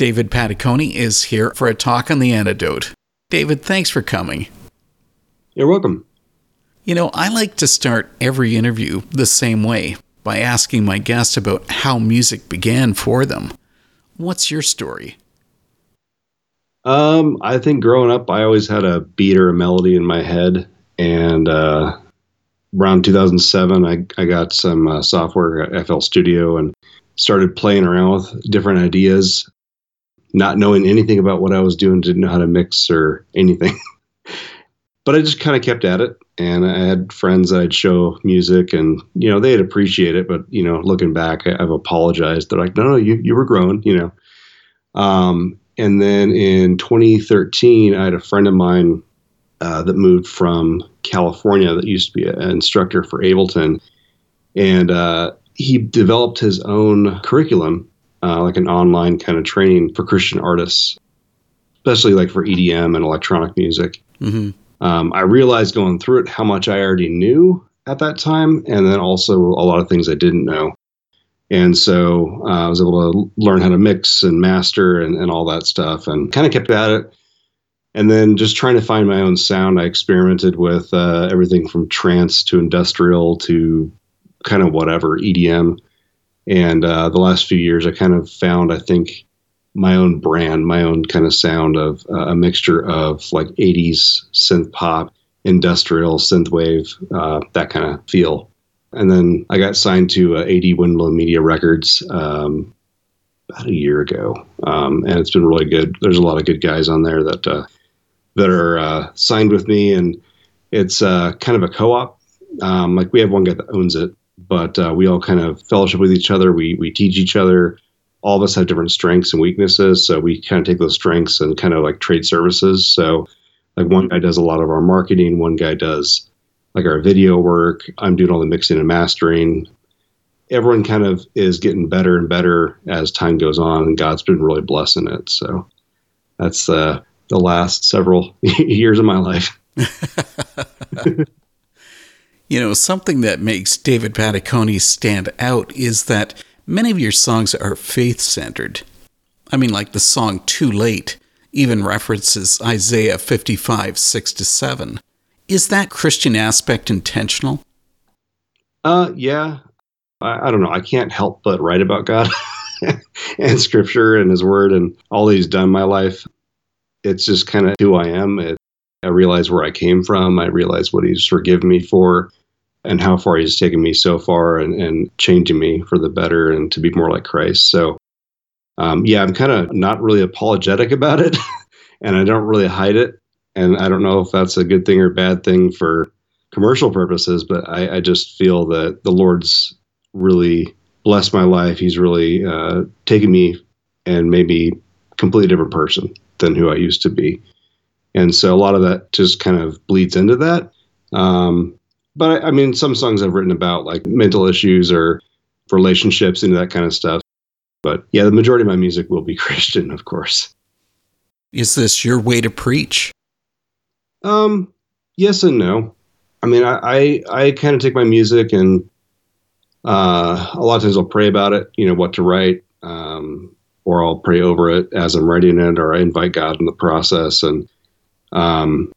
David Pataconi is here for a talk on the antidote. David, thanks for coming. You're welcome. You know, I like to start every interview the same way by asking my guests about how music began for them. What's your story? Um, I think growing up, I always had a beat or a melody in my head, and uh, around 2007, I, I got some uh, software at FL Studio and started playing around with different ideas, not knowing anything about what I was doing, didn't know how to mix or anything. but I just kind of kept at it, and I had friends that I'd show music, and you know they'd appreciate it. But you know, looking back, I, have apologized. They're like, "No, no, you you were grown," you know. Um, and then in 2013, I had a friend of mine uh, that moved from California that used to be an instructor for Ableton. And uh, he developed his own curriculum, uh, like an online kind of training for Christian artists, especially like for EDM and electronic music. Mm-hmm. Um, I realized going through it how much I already knew at that time, and then also a lot of things I didn't know. And so uh, I was able to learn how to mix and master and, and all that stuff and kind of kept at it. And then just trying to find my own sound, I experimented with uh, everything from trance to industrial to kind of whatever, EDM. And uh, the last few years, I kind of found, I think, my own brand, my own kind of sound of uh, a mixture of like 80s synth pop, industrial, synthwave, uh, that kind of feel. And then I got signed to uh, AD Windblown Media Records um, about a year ago, um, and it's been really good. There's a lot of good guys on there that uh, that are uh, signed with me, and it's uh, kind of a co-op. Um, like we have one guy that owns it, but uh, we all kind of fellowship with each other. We we teach each other. All of us have different strengths and weaknesses, so we kind of take those strengths and kind of like trade services. So, like one guy does a lot of our marketing, one guy does like our video work. I'm doing all the mixing and mastering. Everyone kind of is getting better and better as time goes on, and God's been really blessing it. So that's uh, the last several years of my life. you know, something that makes David Pataconi stand out is that many of your songs are faith centered. I mean, like the song Too Late even references Isaiah 55, 6 to 7. Is that Christian aspect intentional? Uh, yeah. I, I don't know. I can't help but write about God and Scripture and His Word and all He's done in my life. It's just kind of who I am. It, I realize where I came from. I realize what He's forgiven me for and how far He's taken me so far and, and changing me for the better and to be more like Christ. So, um, yeah, I'm kind of not really apologetic about it and I don't really hide it and I don't know if that's a good thing or bad thing for commercial purposes, but I, I just feel that the Lord's really blessed my life. He's really uh, taken me and made me a completely different person than who I used to be. And so a lot of that just kind of bleeds into that. Um, but I, mean, some songs I've written about like mental issues or relationships and that kind of stuff. But yeah, the majority of my music will be Christian, of course. Is this your way to preach? Um, yes and no. I mean, I I, I kind of take my music and uh, a lot of times I'll pray about it, you know, what to write, um, or I'll pray over it as I'm writing it, or I invite God in the process. And um,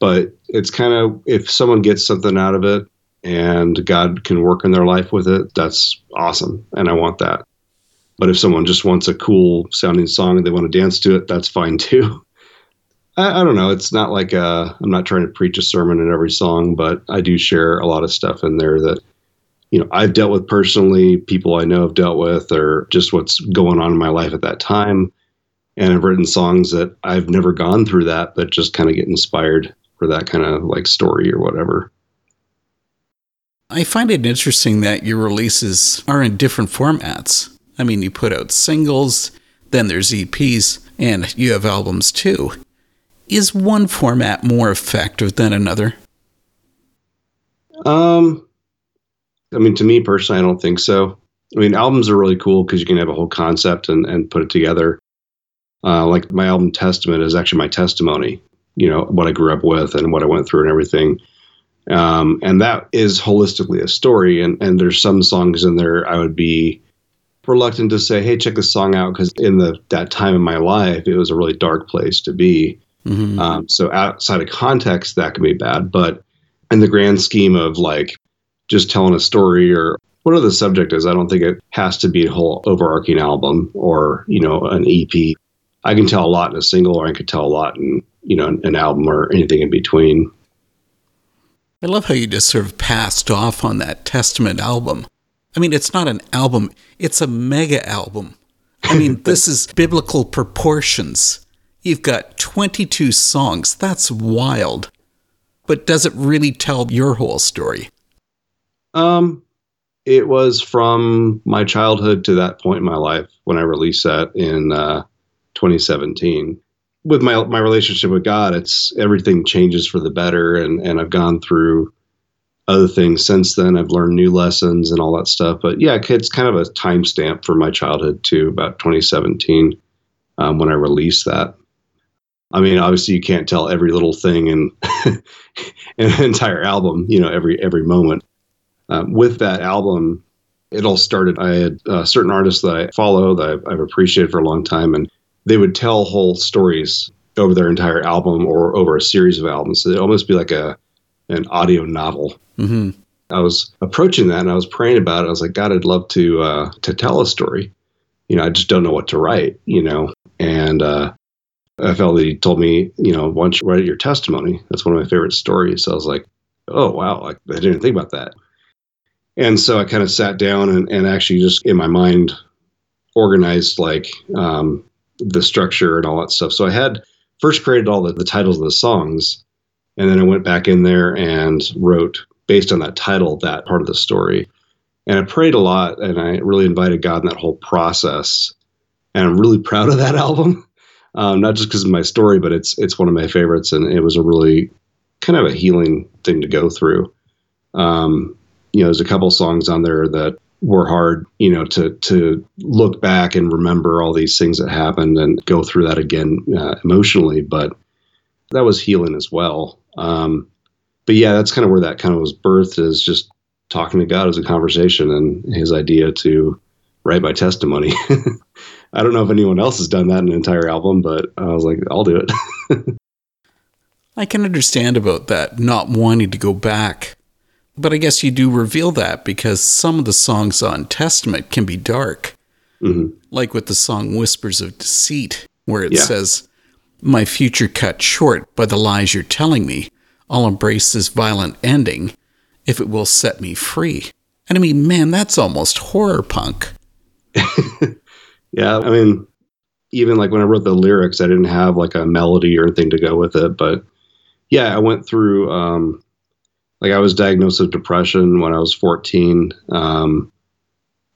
but it's kind of if someone gets something out of it and God can work in their life with it, that's awesome, and I want that. But if someone just wants a cool sounding song and they want to dance to it, that's fine too. I, I don't know. It's not like uh, I'm not trying to preach a sermon in every song, but I do share a lot of stuff in there that you know I've dealt with personally, people I know have dealt with, or just what's going on in my life at that time. And I've written songs that I've never gone through that, but just kind of get inspired for that kind of like story or whatever. I find it interesting that your releases are in different formats. I mean, you put out singles, then there's EPs, and you have albums too. Is one format more effective than another? Um, I mean, to me personally, I don't think so. I mean, albums are really cool because you can have a whole concept and, and put it together. Uh, like my album Testament is actually my testimony, you know, what I grew up with and what I went through and everything. Um, and that is holistically a story. And, and there's some songs in there I would be reluctant to say, "Hey, check this song out," because in the that time in my life, it was a really dark place to be. Mm-hmm. Um, so outside of context, that can be bad, but in the grand scheme of like just telling a story or whatever the subject is, I don't think it has to be a whole overarching album or you know an EP. I can tell a lot in a single, or I can tell a lot in you know an album or anything in between. I love how you just sort of passed off on that Testament album. I mean, it's not an album, it's a mega album. I mean, this is biblical proportions. You've got 22 songs. That's wild. But does it really tell your whole story? Um, it was from my childhood to that point in my life when I released that in uh, 2017. With my my relationship with God, it's everything changes for the better, and and I've gone through other things since then. I've learned new lessons and all that stuff. But yeah, it's kind of a timestamp for my childhood too, about 2017 um, when I released that. I mean, obviously, you can't tell every little thing in, in an entire album, you know, every every moment. Um, with that album, it all started. I had uh, certain artists that I follow that I've, I've appreciated for a long time, and they would tell whole stories over their entire album or over a series of albums. So it'd almost be like a an audio novel. Mm-hmm. I was approaching that and I was praying about it. I was like, God, I'd love to uh, to tell a story. You know, I just don't know what to write. You know, and uh, I felt that he told me, you know, why don't you write your testimony? That's one of my favorite stories. So I was like, oh wow, I, I didn't think about that. And so I kind of sat down and, and actually just in my mind organized like um, the structure and all that stuff. So I had first created all the, the titles of the songs, and then I went back in there and wrote based on that title that part of the story. And I prayed a lot, and I really invited God in that whole process. And I'm really proud of that album, um, not just because of my story, but it's it's one of my favorites, and it was a really kind of a healing thing to go through. Um, you know, there's a couple songs on there that were hard, you know, to to look back and remember all these things that happened and go through that again uh, emotionally. But that was healing as well. Um, but yeah, that's kind of where that kind of was birthed is just talking to God as a conversation and his idea to write my testimony. I don't know if anyone else has done that in an entire album, but I was like, I'll do it. I can understand about that, not wanting to go back. But I guess you do reveal that because some of the songs on Testament can be dark. Mm-hmm. Like with the song Whispers of Deceit, where it yeah. says, My future cut short by the lies you're telling me. I'll embrace this violent ending if it will set me free. And I mean, man, that's almost horror punk. yeah, I mean, even like when I wrote the lyrics, I didn't have like a melody or anything to go with it. But yeah, I went through, um, like, I was diagnosed with depression when I was 14. Um,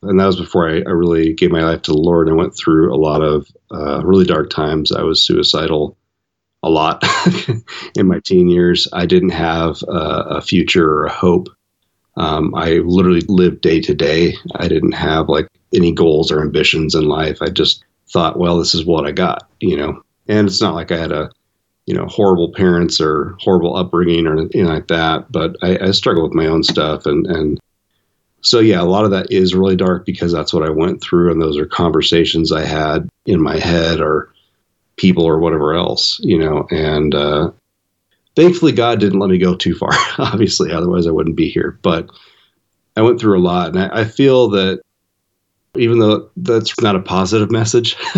and that was before I, I, really gave my life to the Lord. I went through a lot of uh, really dark times. I was suicidal a lot in my teen years. I didn't have a, a future or a hope. Um, I literally lived day to day. I didn't have like any goals or ambitions in life. I just thought, well, this is what I got, you know. And it's not like I had a, you know, horrible parents or horrible upbringing or anything like that. But I, I struggle with my own stuff, and and so yeah, a lot of that is really dark because that's what I went through, and those are conversations I had in my head or people or whatever else, you know. And uh, thankfully, God didn't let me go too far. Obviously, otherwise I wouldn't be here. But I went through a lot, and I, I feel that even though that's not a positive message,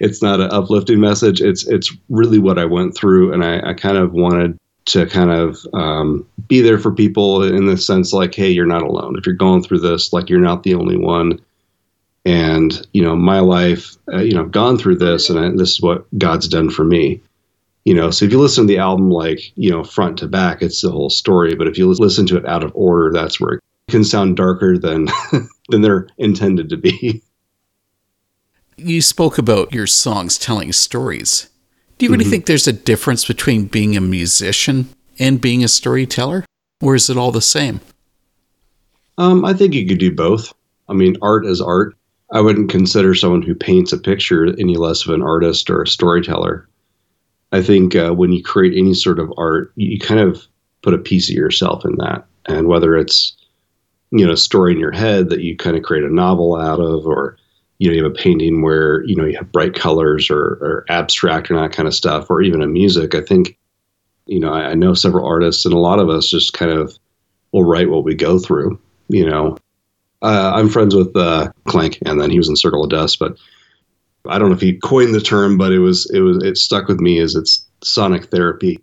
it's not an uplifting message. It's it's really what I went through, and I, I kind of wanted to kind of um, be there for people in the sense like, hey, you're not alone. If you're going through this, like you're not the only one and you know my life uh, you know I've gone through this and I, this is what god's done for me you know so if you listen to the album like you know front to back it's the whole story but if you listen to it out of order that's where it can sound darker than than they're intended to be you spoke about your songs telling stories do you really mm-hmm. think there's a difference between being a musician and being a storyteller or is it all the same um, i think you could do both i mean art is art I wouldn't consider someone who paints a picture any less of an artist or a storyteller. I think uh, when you create any sort of art, you kind of put a piece of yourself in that. And whether it's you know story in your head that you kind of create a novel out of, or you know you have a painting where you know you have bright colors or, or abstract and that kind of stuff, or even a music. I think you know I, I know several artists and a lot of us just kind of will write what we go through. You know, uh, I'm friends with uh, Klank, and then he was in Circle of Dust, but I don't know if he coined the term, but it was it was it stuck with me as it's sonic therapy.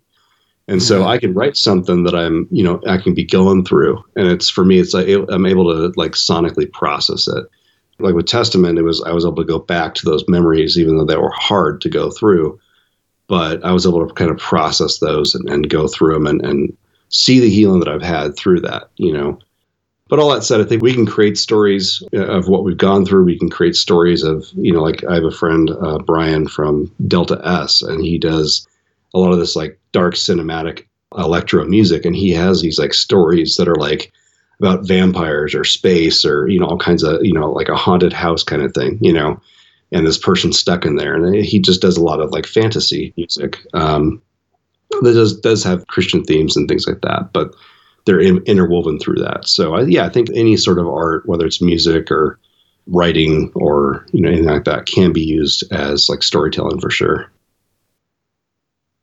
And so mm-hmm. I can write something that I'm, you know, I can be going through, and it's for me, it's like I'm able to like sonically process it. Like with Testament, it was I was able to go back to those memories, even though they were hard to go through. But I was able to kind of process those and, and go through them and, and see the healing that I've had through that, you know. But all that said, I think we can create stories of what we've gone through. We can create stories of, you know, like I have a friend, uh, Brian from Delta S, and he does a lot of this like dark cinematic electro music. And he has these like stories that are like about vampires or space or, you know, all kinds of, you know, like a haunted house kind of thing, you know, and this person stuck in there. And he just does a lot of like fantasy music. Um, that does does have Christian themes and things like that, but they're in, interwoven through that. So I, yeah, I think any sort of art, whether it's music or writing or you know anything like that, can be used as like storytelling for sure.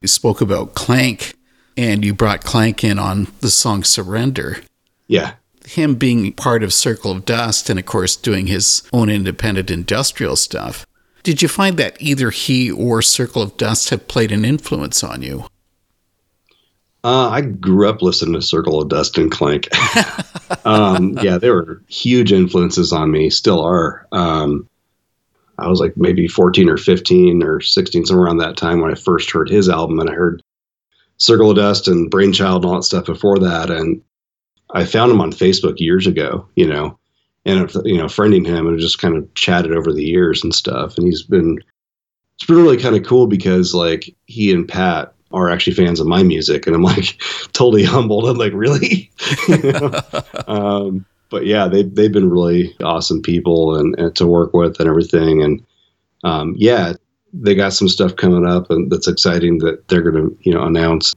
You spoke about Klank, and you brought Klank in on the song "Surrender." Yeah, him being part of Circle of Dust, and of course doing his own independent industrial stuff. Did you find that either he or Circle of Dust have played an influence on you? Uh, I grew up listening to Circle of Dust and Klank. um, yeah, they were huge influences on me, still are. Um, I was like maybe 14 or 15 or 16, somewhere around that time when I first heard his album, and I heard Circle of Dust and Brainchild and all that stuff before that. And I found him on Facebook years ago, you know, and you know, friending him and just kind of chatted over the years and stuff. And he's been it's been really kind of cool because like he and Pat are actually fans of my music, and I'm like totally humbled. I'm like, really? um, but yeah, they they've been really awesome people and, and to work with and everything. And um, yeah, they got some stuff coming up, and that's exciting that they're going to you know announce.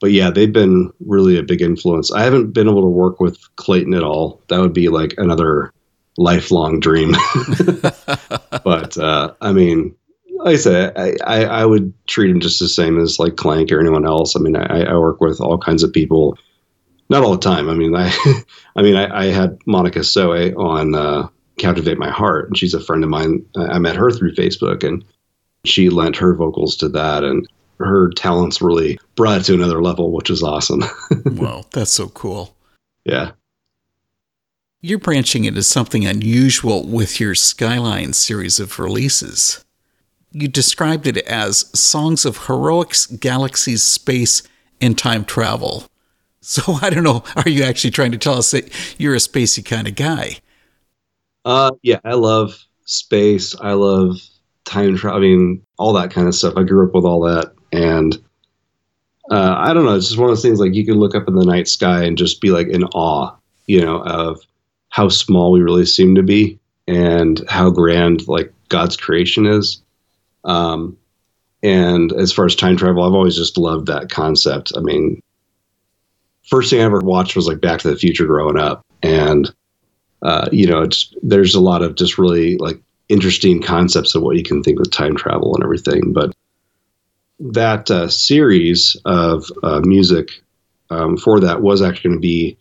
But yeah, they've been really a big influence. I haven't been able to work with Klayton at all. That would be like another lifelong dream. but uh, I mean, like I said, I, I, I, would treat him just the same as like Klank or anyone else. I mean, I, I work with all kinds of people, not all the time. I mean, I, I mean, I, I had Monica Soe on uh, Captivate My Heart, and she's a friend of mine. I met her through Facebook, and she lent her vocals to that, and her talents really brought it to another level, which is awesome. wow, that's so cool. Yeah. You're branching into something unusual with your Skyline series of releases you described it as songs of heroics, galaxies, space, and time travel. So I don't know. Are you actually trying to tell us that you're a spacey kind of guy? Uh, yeah, I love space. I love time travel. I mean, all that kind of stuff. I grew up with all that, and uh, I don't know. It's just one of those things like you can look up in the night sky and just be like in awe, you know, of how small we really seem to be and how grand like God's creation is. Um, and as far as time travel, I've always just loved that concept. I mean, first thing I ever watched was like Back to the Future growing up, and uh, you know, it's there's a lot of just really like interesting concepts of what you can think with time travel and everything. But that uh, series of uh, music um, for that was actually going to be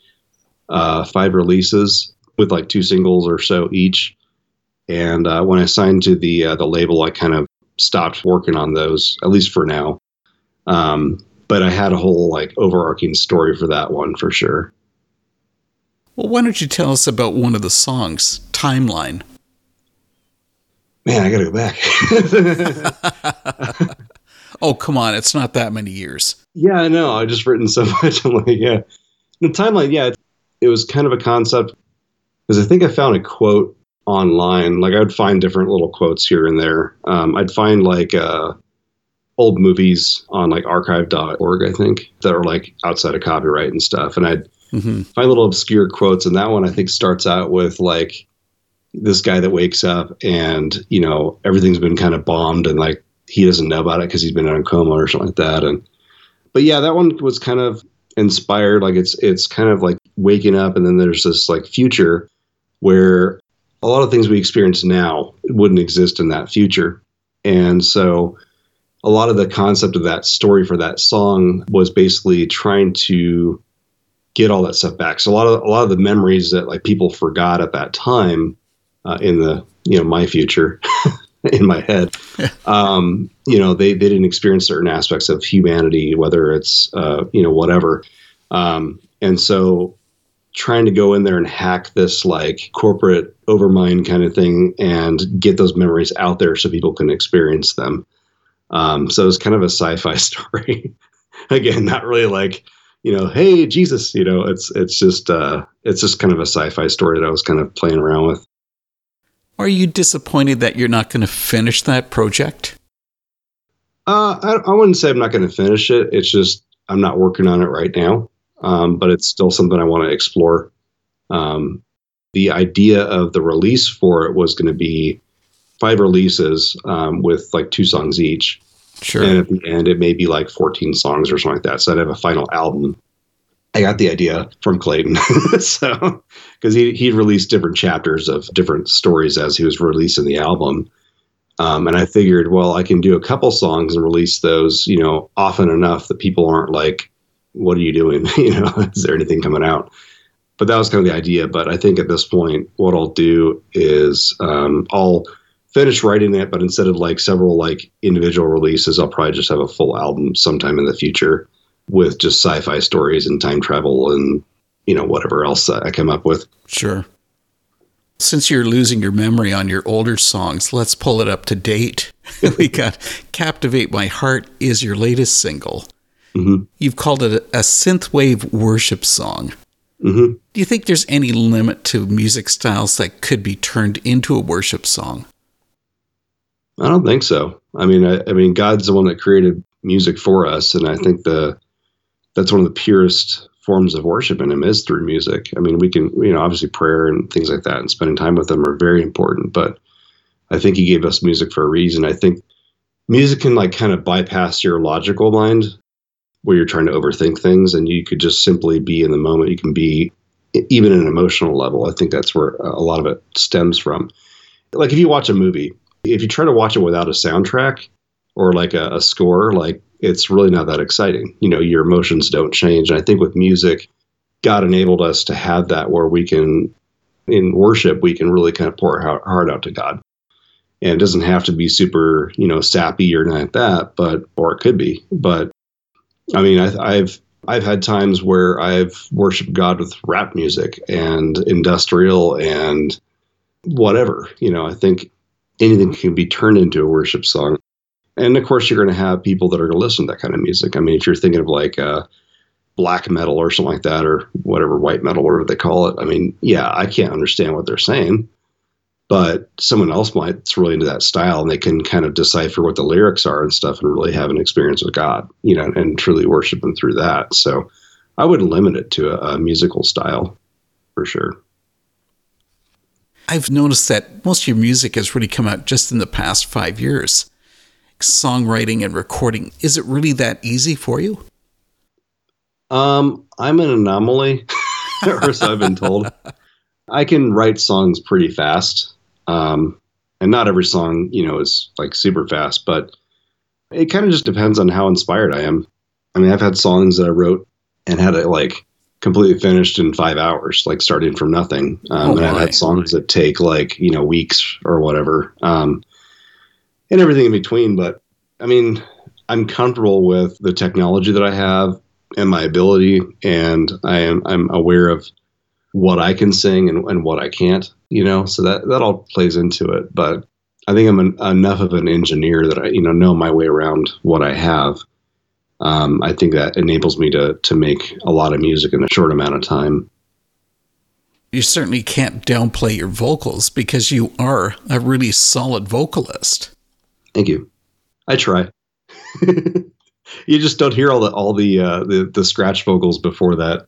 uh, five releases with like two singles or so each. And uh, when I signed to the uh, the label, I kind of stopped working on those at least for now. Um, but I had a whole like overarching story for that one for sure. Well, why don't you tell us about one of the songs, Timeline? Man, I got to go back. oh, come on. It's not that many years. Yeah, I know. I just written so much. I'm like, yeah. The timeline, yeah, it, it was kind of a concept because I think I found a quote online. Like I'd find different little quotes here and there. Um, I'd find like uh, old movies on like archive.org, I think, that are like outside of copyright and stuff. And I'd mm-hmm. find little obscure quotes. And that one I think starts out with like this guy that wakes up and, you know, everything's been kind of bombed and like he doesn't know about it because he's been in a coma or something like that. And, but yeah, that one was kind of inspired. Like it's it's kind of like waking up, and then there's this like future where a lot of things we experience now wouldn't exist in that future, and so a lot of the concept of that story for that song was basically trying to get all that stuff back. So a lot of a lot of the memories that like people forgot at that time uh, in the you know my future in my head, um, you know they they didn't experience certain aspects of humanity, whether it's uh, you know whatever, um, and so trying to go in there and hack this like corporate overmind kind of thing and get those memories out there so people can experience them um, so it's kind of a sci-fi story. Again, not really like you know, hey Jesus, you know, it's it's just uh, it's just kind of a sci-fi story that I was kind of playing around with. Are you disappointed that you're not going to finish that project? Uh, I, I wouldn't say I'm not going to finish it. It's just I'm not working on it right now, um, but it's still something I want to explore. Um, the idea of the release for it was going to be five releases um, with like two songs each. Sure. And at the end, it may be like 14 songs or something like that. So I'd have a final album. I got the idea from Klayton. so, because he, he released different chapters of different stories as he was releasing the album. Um, and I figured, well, I can do a couple songs and release those, you know, often enough that people aren't like, what are you doing? you know, is there anything coming out? But that was kind of the idea. But I think at this point, what I'll do is um, I'll finish writing it, but instead of like several like individual releases, I'll probably just have a full album sometime in the future with just sci-fi stories and time travel and you know whatever else I come up with. Sure. Since you're losing your memory on your older songs, let's pull it up to date. we got "Captivate My Heart" is your latest single. Mm-hmm. You've called it a synthwave worship song. Mm-hmm. Do you think there's any limit to music styles that could be turned into a worship song? I don't think so. I mean, I, I, mean, God's the one that created music for us, and I think the that's one of the purest forms of worship in Him is through music. I mean, we can, you know, obviously prayer and things like that, and spending time with them are very important. But I think He gave us music for a reason. I think music can like kind of bypass your logical mind, where you're trying to overthink things, and you could just simply be in the moment. You can be even an emotional level. I think that's where a lot of it stems from. Like if you watch a movie if you try to watch it without a soundtrack or like a, a score, like it's really not that exciting. You know, your emotions don't change. And I think with music, God enabled us to have that where we can, in worship, we can really kind of pour our heart out to God. And it doesn't have to be super, you know, sappy or not like that, but or it could be. But I mean, I, I've I've had times where I've worshipped God with rap music and industrial and whatever. You know, I think anything can be turned into a worship song. And of course, you're going to have people that are going to listen to that kind of music. I mean, if you're thinking of like uh, black metal or something like that, or whatever white metal, whatever they call it, I mean, yeah, I can't understand what they're saying, but someone else might that's really into that style, and they can kind of decipher what the lyrics are and stuff, and really have an experience with God, you know, and truly worship Him through that. So, I would limit it to a, a musical style for sure. I've noticed that most of your music has really come out just in the past five years. Songwriting and recording, is it really that easy for you? Um, I'm an anomaly, or so I've been told. I can write songs pretty fast. Um, and not every song, you know, is like super fast, but it kind of just depends on how inspired I am. I mean, I've had songs that I wrote and had it like completely finished in five hours, like starting from nothing. Um, oh, and I've had songs that take like, you know, weeks or whatever, um, and everything in between. But I mean, I'm comfortable with the technology that I have and my ability, and I am I'm aware of what I can sing and, and what I can't, you know, so that, that all plays into it. But I think I'm an, enough of an engineer that I, you know, know my way around what I have um, I think that enables me to to make a lot of music in a short amount of time. You certainly can't downplay your vocals because you are a really solid vocalist. Thank you. I try. you just don't hear all the all the uh, the, the scratch vocals before that.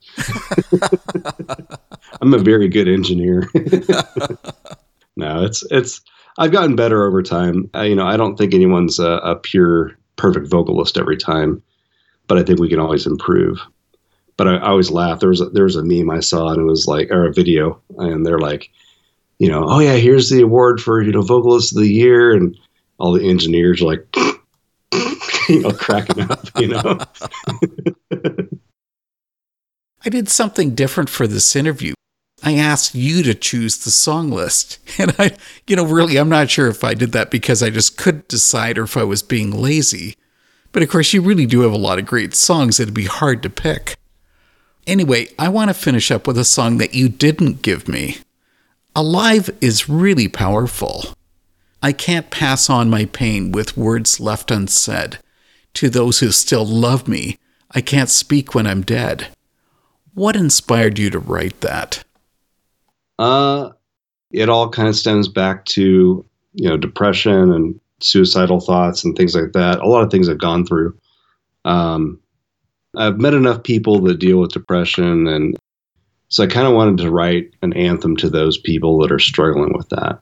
I'm a very good engineer. no, it's it's I've gotten better over time. you know, I don't think anyone's a, a pure perfect vocalist every time but I think we can always improve. but I, I always laugh. There was a, there was a meme I saw, and it was like, or a video, and they're like, you know, oh yeah, here's the award for you know vocalist of the year, and all the engineers are like, you know, cracking up, you know. I did something different for this interview. I asked you to choose the song list. And I, you know, really, I'm not sure if I did that because I just couldn't decide or if I was being lazy. But of course, you really do have a lot of great songs. It'd be hard to pick. Anyway, I want to finish up with a song that you didn't give me. Alive is really powerful. I can't pass on my pain with words left unsaid. To those who still love me, I can't speak when I'm dead. What inspired you to write that? Uh, it all kind of stems back to you know depression and suicidal thoughts and things like that. A lot of things I've gone through. Um, I've met enough people that deal with depression, and so I kind of wanted to write an anthem to those people that are struggling with that.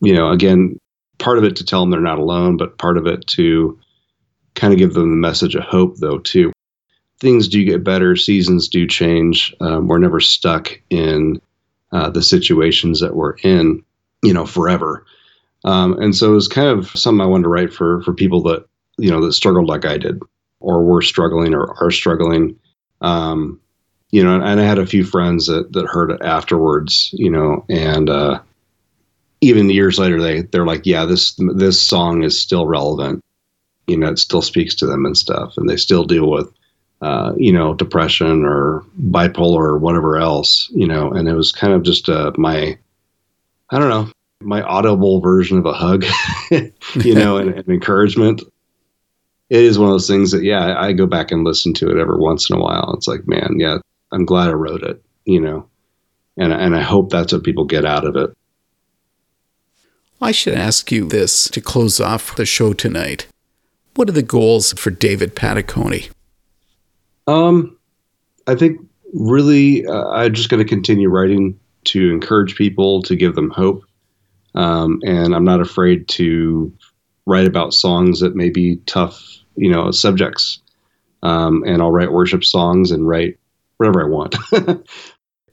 You know, again, part of it to tell them they're not alone, but part of it to kind of give them the message of hope, though, too. Things do get better, seasons do change. Um, we're never stuck in uh, the situations that we're in, you know, forever. Um, and so it was kind of something I wanted to write for for people that you know that struggled like I did, or were struggling, or are struggling. Um, you know, and I had a few friends that that heard it afterwards, you know, and uh, even years later, they they're like, yeah, this this song is still relevant. You know, it still speaks to them and stuff, and they still deal with uh, you know, depression or bipolar or whatever else, you know, and it was kind of just uh, my, I don't know, my audible version of a hug, you know, and, and, encouragement. It is one of those things that, yeah, I, go back and listen to it every once in a while. It's like, man, yeah, I'm glad I wrote it, you know, and, and I hope that's what people get out of it. I should ask you this to close off the show tonight. What are the goals for David Pataconi? Um, I think really uh, I'm just going to continue writing to encourage people to give them hope, um, and I'm not afraid to write about songs that may be tough, you know, subjects. Um, and I'll write worship songs and write whatever I want.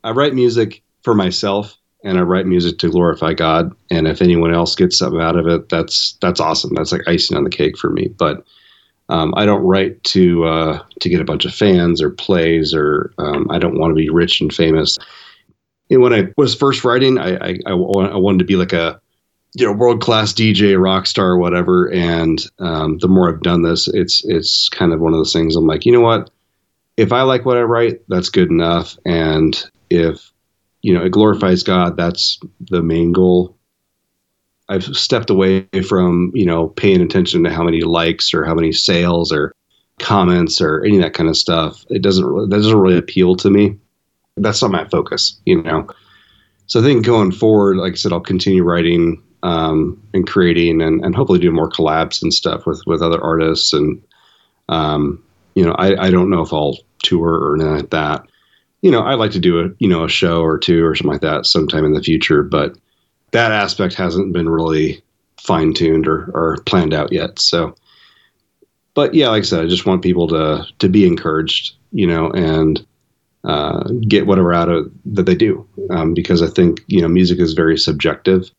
I write music for myself and I write music to glorify God. And if anyone else gets something out of it, that's that's awesome. That's like icing on the cake for me. But um, I don't write to uh, to get a bunch of fans or plays, or um, I don't want to be rich and famous. When I was first writing, I, I, I wanted to be like a you know world class DJ, rock star, whatever. And um, the more I've done this, it's it's kind of one of those things. I'm like, you know what? If I like what I write, that's good enough. And if you know it glorifies God, that's the main goal. I've stepped away from you know paying attention to how many likes or how many sales or comments or any of that kind of stuff. It doesn't that doesn't really appeal to me. That's not my focus, you know. So I think going forward, like I said, I'll continue writing um, and creating and, and hopefully do more collabs and stuff with with other artists and um, you know I, I don't know if I'll tour or anything like that. You know, I'd like to do a you know a show or two or something like that sometime in the future, but that aspect hasn't been really fine tuned or, or planned out yet. So, but yeah, like I said, I just want people to to be encouraged, you know, and uh, get whatever out of that they do, um, because I think you know music is very subjective,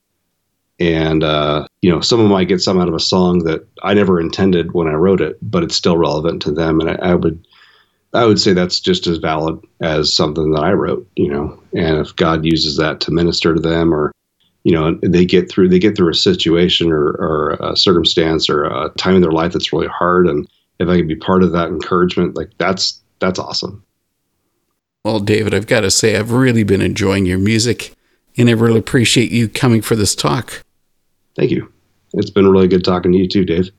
and uh, you know someone might get some out of a song that I never intended when I wrote it, but it's still relevant to them, and I, I would I would say that's just as valid as something that I wrote, you know. And if God uses that to minister to them or you know they get through they get through a situation or, or a circumstance or a time in their life that's really hard. And if i can be part of that encouragement like that's that's awesome well david i've got to say i've really been enjoying your music and i really appreciate you coming for this talk. Thank you. It's been really good talking to you too dave